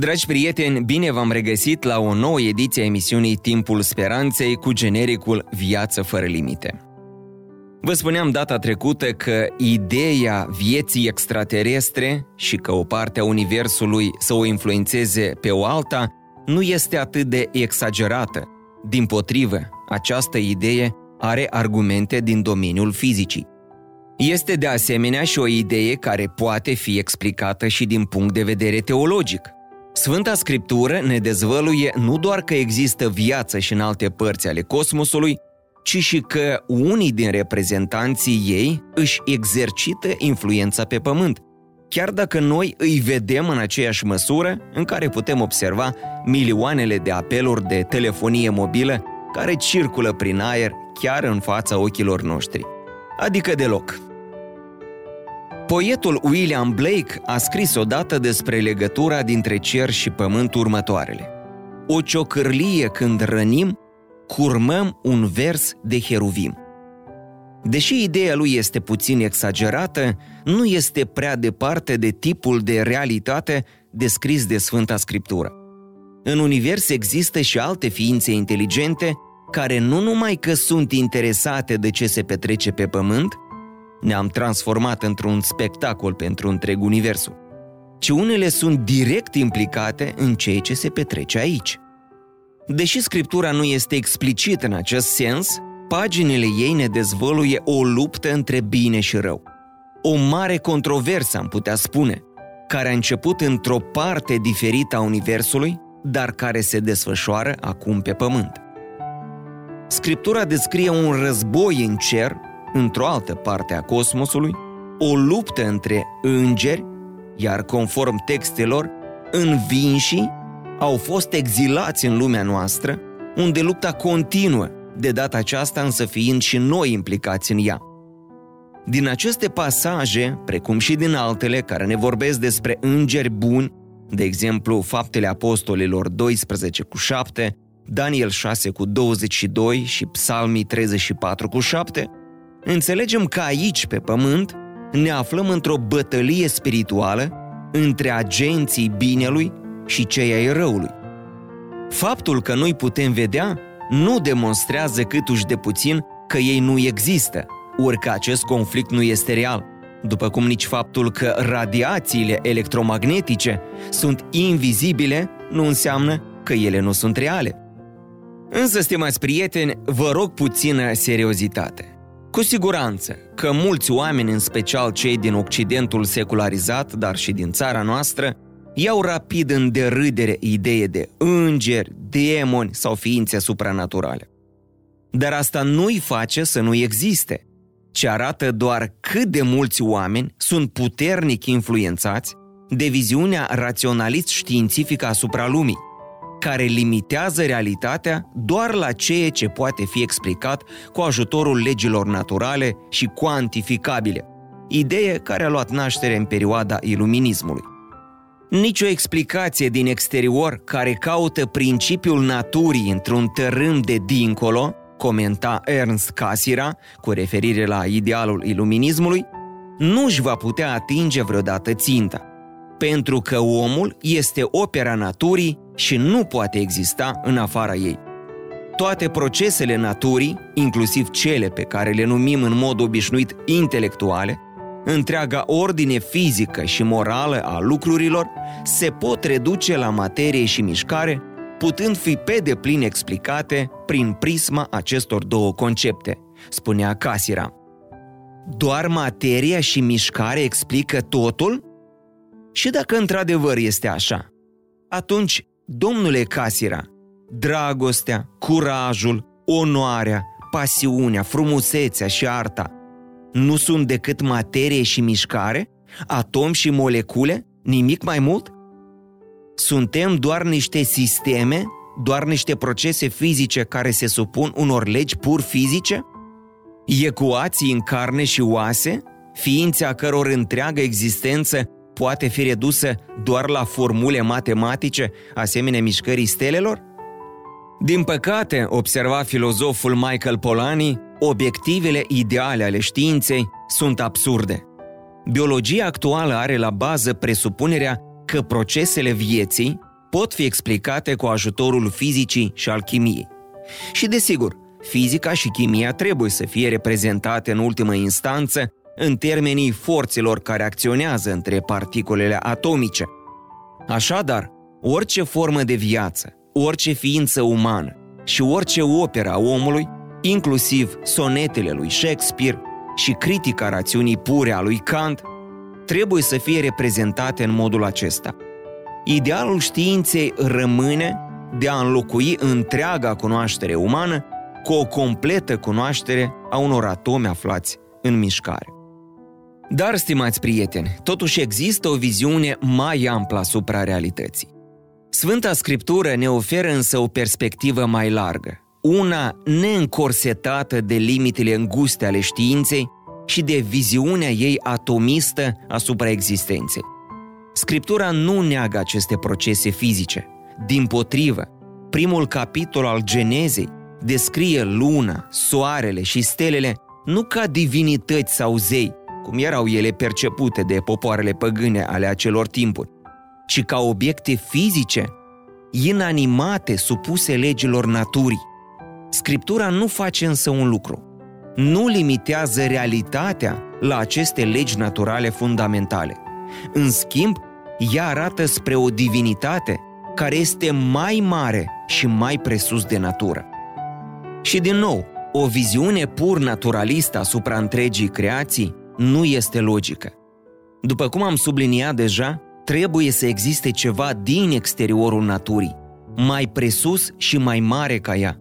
Dragi prieteni, bine v-am regăsit la o nouă ediție a emisiunii Timpul Speranței cu genericul Viață fără limite. Vă spuneam data trecută că ideea vieții extraterestre și că o parte a Universului să o influențeze pe o alta nu este atât de exagerată. Din potrivă, această idee are argumente din domeniul fizicii. Este de asemenea și o idee care poate fi explicată și din punct de vedere teologic – Sfânta Scriptură ne dezvăluie nu doar că există viață și în alte părți ale cosmosului, ci și că unii din reprezentanții ei își exercită influența pe pământ, chiar dacă noi îi vedem în aceeași măsură în care putem observa milioanele de apeluri de telefonie mobilă care circulă prin aer chiar în fața ochilor noștri. Adică deloc. Poetul William Blake a scris odată despre legătura dintre cer și pământ următoarele. O ciocârlie când rănim, curmăm un vers de heruvim. Deși ideea lui este puțin exagerată, nu este prea departe de tipul de realitate descris de Sfânta Scriptură. În univers există și alte ființe inteligente care nu numai că sunt interesate de ce se petrece pe pământ, ne-am transformat într-un spectacol pentru întreg universul, ci unele sunt direct implicate în ceea ce se petrece aici. Deși scriptura nu este explicită în acest sens, paginile ei ne dezvăluie o luptă între bine și rău. O mare controversă, am putea spune, care a început într-o parte diferită a Universului, dar care se desfășoară acum pe Pământ. Scriptura descrie un război în cer într-o altă parte a cosmosului, o luptă între îngeri, iar conform textelor, învinșii au fost exilați în lumea noastră, unde lupta continuă, de data aceasta însă fiind și noi implicați în ea. Din aceste pasaje, precum și din altele care ne vorbesc despre îngeri buni, de exemplu Faptele Apostolilor 12 cu 7, Daniel 6 cu 22 și Psalmii 34 cu 7, Înțelegem că aici, pe pământ, ne aflăm într-o bătălie spirituală între agenții binelui și cei ai răului. Faptul că noi putem vedea nu demonstrează câtuși de puțin că ei nu există, ori că acest conflict nu este real, după cum nici faptul că radiațiile electromagnetice sunt invizibile nu înseamnă că ele nu sunt reale. Însă, stimați prieteni, vă rog puțină seriozitate. Cu siguranță că mulți oameni, în special cei din Occidentul secularizat, dar și din țara noastră, iau rapid în derâdere idee de îngeri, demoni sau ființe supranaturale. Dar asta nu-i face să nu existe, ci arată doar cât de mulți oameni sunt puternic influențați de viziunea raționalist-științifică asupra lumii, care limitează realitatea doar la ceea ce poate fi explicat cu ajutorul legilor naturale și cuantificabile, idee care a luat naștere în perioada iluminismului. Nicio explicație din exterior care caută principiul naturii într-un tărâm de dincolo, comenta Ernst Cassira, cu referire la idealul iluminismului, nu își va putea atinge vreodată ținta, pentru că omul este opera naturii și nu poate exista în afara ei. Toate procesele naturii, inclusiv cele pe care le numim în mod obișnuit intelectuale, întreaga ordine fizică și morală a lucrurilor se pot reduce la materie și mișcare, putând fi pe deplin explicate prin prisma acestor două concepte, spunea Casira. Doar materia și mișcare explică totul? Și dacă într-adevăr este așa, atunci Domnule Casira, dragostea, curajul, onoarea, pasiunea, frumusețea și arta nu sunt decât materie și mișcare? Atom și molecule? Nimic mai mult? Suntem doar niște sisteme doar niște procese fizice care se supun unor legi pur fizice? Ecuații în carne și oase? Ființe a căror întreagă existență poate fi redusă doar la formule matematice, asemenea mișcării stelelor? Din păcate, observa filozoful Michael Polanyi, obiectivele ideale ale științei sunt absurde. Biologia actuală are la bază presupunerea că procesele vieții pot fi explicate cu ajutorul fizicii și al chimiei. Și desigur, fizica și chimia trebuie să fie reprezentate în ultimă instanță în termenii forțelor care acționează între particulele atomice. Așadar, orice formă de viață, orice ființă umană și orice operă a omului, inclusiv sonetele lui Shakespeare și critica rațiunii pure a lui Kant, trebuie să fie reprezentate în modul acesta. Idealul științei rămâne de a înlocui întreaga cunoaștere umană cu o completă cunoaștere a unor atomi aflați în mișcare. Dar, stimați prieteni, totuși există o viziune mai amplă asupra realității. Sfânta Scriptură ne oferă însă o perspectivă mai largă, una neîncorsetată de limitele înguste ale științei și de viziunea ei atomistă asupra existenței. Scriptura nu neagă aceste procese fizice. Din potrivă, primul capitol al Genezei descrie luna, soarele și stelele nu ca divinități sau zei, cum erau ele percepute de popoarele păgâne ale acelor timpuri, ci ca obiecte fizice, inanimate, supuse legilor naturii. Scriptura nu face însă un lucru. Nu limitează realitatea la aceste legi naturale fundamentale. În schimb, ea arată spre o divinitate care este mai mare și mai presus de natură. Și din nou, o viziune pur naturalistă asupra întregii creații nu este logică. După cum am subliniat deja, trebuie să existe ceva din exteriorul naturii, mai presus și mai mare ca ea,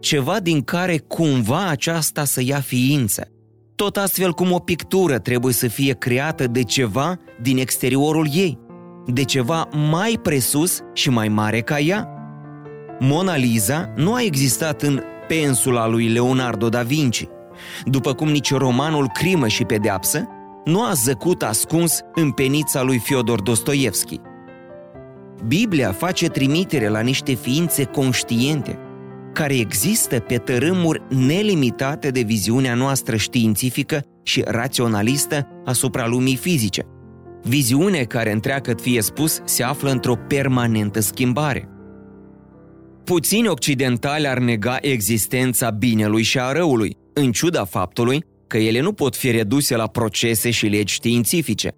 ceva din care cumva aceasta să ia ființă. Tot astfel cum o pictură trebuie să fie creată de ceva din exteriorul ei, de ceva mai presus și mai mare ca ea. Mona Lisa nu a existat în pensula lui Leonardo da Vinci, după cum nici romanul Crimă și Pedeapsă nu a zăcut ascuns în penița lui Fyodor Dostoevski. Biblia face trimitere la niște ființe conștiente, care există pe tărâmuri nelimitate de viziunea noastră științifică și raționalistă asupra lumii fizice. Viziune care, întreagăt fie spus, se află într-o permanentă schimbare. Puțini occidentali ar nega existența binelui și a răului, în ciuda faptului că ele nu pot fi reduse la procese și legi științifice,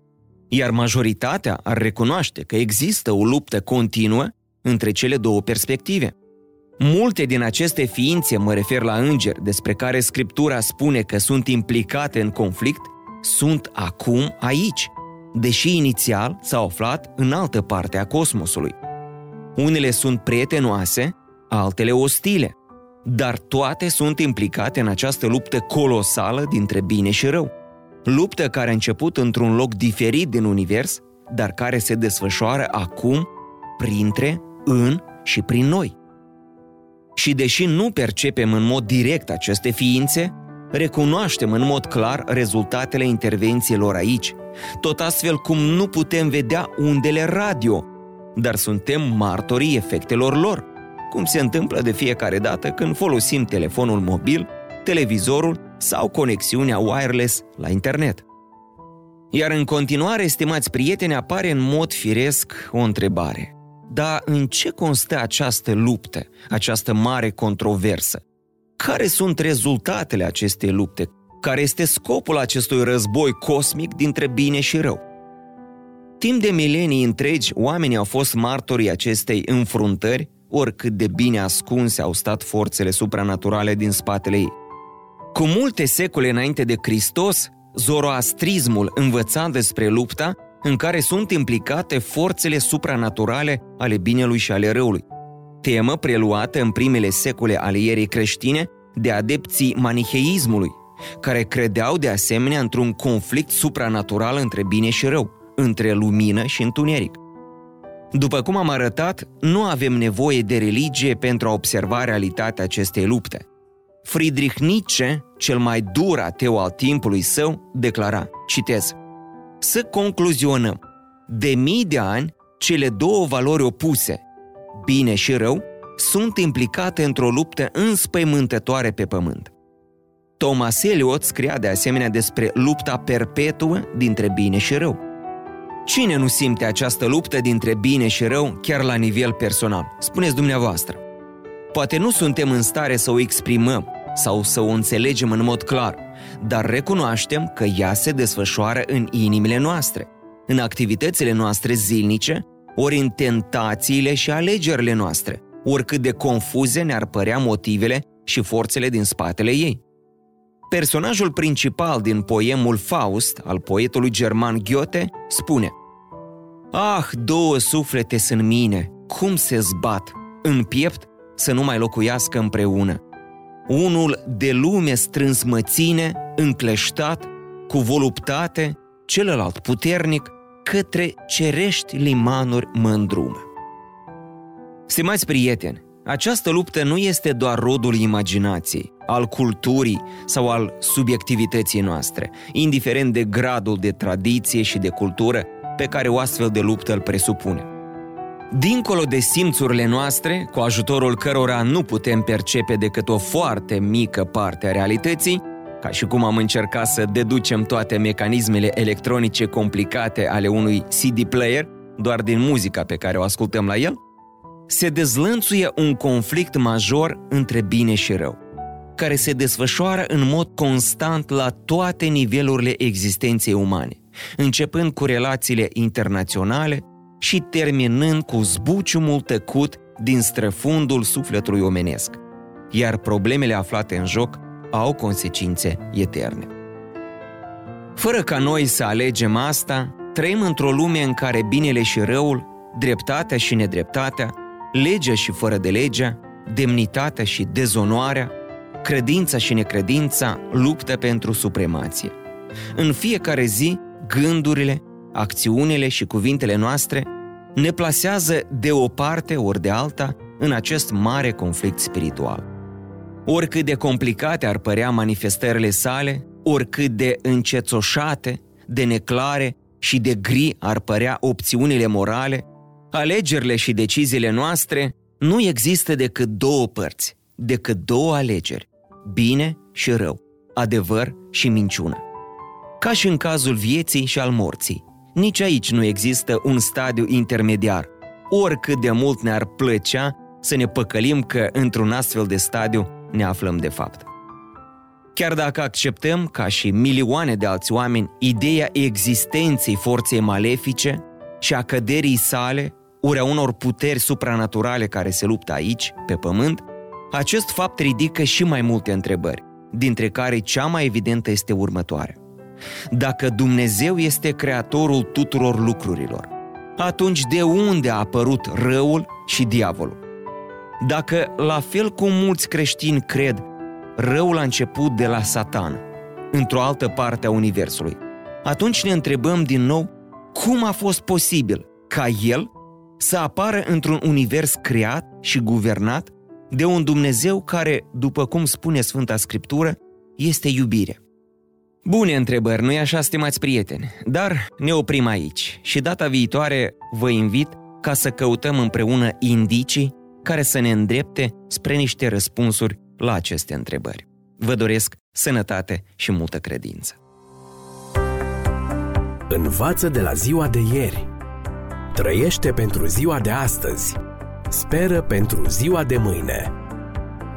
iar majoritatea ar recunoaște că există o luptă continuă între cele două perspective. Multe din aceste ființe, mă refer la îngeri, despre care Scriptura spune că sunt implicate în conflict, sunt acum aici, deși inițial s-au aflat în altă parte a cosmosului. Unele sunt prietenoase, altele ostile, dar toate sunt implicate în această luptă colosală dintre bine și rău. Luptă care a început într-un loc diferit din univers, dar care se desfășoară acum printre, în și prin noi. Și deși nu percepem în mod direct aceste ființe, recunoaștem în mod clar rezultatele intervențiilor aici, tot astfel cum nu putem vedea undele radio, dar suntem martorii efectelor lor, cum se întâmplă de fiecare dată când folosim telefonul mobil, televizorul sau conexiunea wireless la internet. Iar în continuare, stimați prieteni, apare în mod firesc o întrebare. Dar în ce constă această luptă, această mare controversă? Care sunt rezultatele acestei lupte? Care este scopul acestui război cosmic dintre bine și rău? Timp de milenii întregi, oamenii au fost martorii acestei înfruntări, oricât de bine ascunse au stat forțele supranaturale din spatele ei. Cu multe secole înainte de Hristos, zoroastrismul învăța despre lupta în care sunt implicate forțele supranaturale ale binelui și ale răului. Temă preluată în primele secole ale ierii creștine de adepții maniheismului, care credeau de asemenea într-un conflict supranatural între bine și rău, între lumină și întuneric. După cum am arătat, nu avem nevoie de religie pentru a observa realitatea acestei lupte. Friedrich Nietzsche, cel mai dur ateu al timpului său, declara, citez, Să concluzionăm, de mii de ani, cele două valori opuse, bine și rău, sunt implicate într-o luptă înspăimântătoare pe pământ. Thomas Eliot scria de asemenea despre lupta perpetuă dintre bine și rău. Cine nu simte această luptă dintre bine și rău chiar la nivel personal? Spuneți dumneavoastră. Poate nu suntem în stare să o exprimăm sau să o înțelegem în mod clar, dar recunoaștem că ea se desfășoară în inimile noastre, în activitățile noastre zilnice, ori în tentațiile și alegerile noastre, oricât de confuze ne-ar părea motivele și forțele din spatele ei. Personajul principal din poemul Faust al poetului german Goethe spune Ah, două suflete sunt mine, cum se zbat, în piept să nu mai locuiască împreună. Unul de lume strâns mă ține, încleștat, cu voluptate, celălalt puternic, către cerești limanuri mă îndrumă. Stimați prieteni, această luptă nu este doar rodul imaginației, al culturii sau al subiectivității noastre, indiferent de gradul de tradiție și de cultură pe care o astfel de luptă îl presupune. Dincolo de simțurile noastre, cu ajutorul cărora nu putem percepe decât o foarte mică parte a realității, ca și cum am încercat să deducem toate mecanismele electronice complicate ale unui CD player doar din muzica pe care o ascultăm la el, se dezlănțuie un conflict major între bine și rău, care se desfășoară în mod constant la toate nivelurile existenței umane, începând cu relațiile internaționale și terminând cu zbuciumul tăcut din străfundul sufletului omenesc, iar problemele aflate în joc au consecințe eterne. Fără ca noi să alegem asta, trăim într-o lume în care binele și răul, dreptatea și nedreptatea, legea și fără de legea, demnitatea și dezonoarea, credința și necredința luptă pentru supremație. În fiecare zi, gândurile, acțiunile și cuvintele noastre ne plasează de o parte ori de alta în acest mare conflict spiritual. Oricât de complicate ar părea manifestările sale, oricât de încețoșate, de neclare și de gri ar părea opțiunile morale, alegerile și deciziile noastre nu există decât două părți, decât două alegeri, bine și rău, adevăr și minciună. Ca și în cazul vieții și al morții, nici aici nu există un stadiu intermediar, oricât de mult ne-ar plăcea să ne păcălim că într-un astfel de stadiu ne aflăm de fapt. Chiar dacă acceptăm, ca și milioane de alți oameni, ideea existenței forței malefice și a căderii sale, ori a unor puteri supranaturale care se luptă aici, pe pământ, acest fapt ridică și mai multe întrebări, dintre care cea mai evidentă este următoarea. Dacă Dumnezeu este creatorul tuturor lucrurilor, atunci de unde a apărut răul și diavolul? Dacă, la fel cum mulți creștini cred, răul a început de la Satan, într-o altă parte a Universului, atunci ne întrebăm din nou cum a fost posibil ca el să apară într-un univers creat și guvernat de un Dumnezeu care, după cum spune Sfânta Scriptură, este iubire. Bune întrebări, nu-i așa, stimați prieteni? Dar ne oprim aici și data viitoare vă invit ca să căutăm împreună indicii care să ne îndrepte spre niște răspunsuri la aceste întrebări. Vă doresc sănătate și multă credință. Învață de la ziua de ieri. Trăiește pentru ziua de astăzi. Speră pentru ziua de mâine.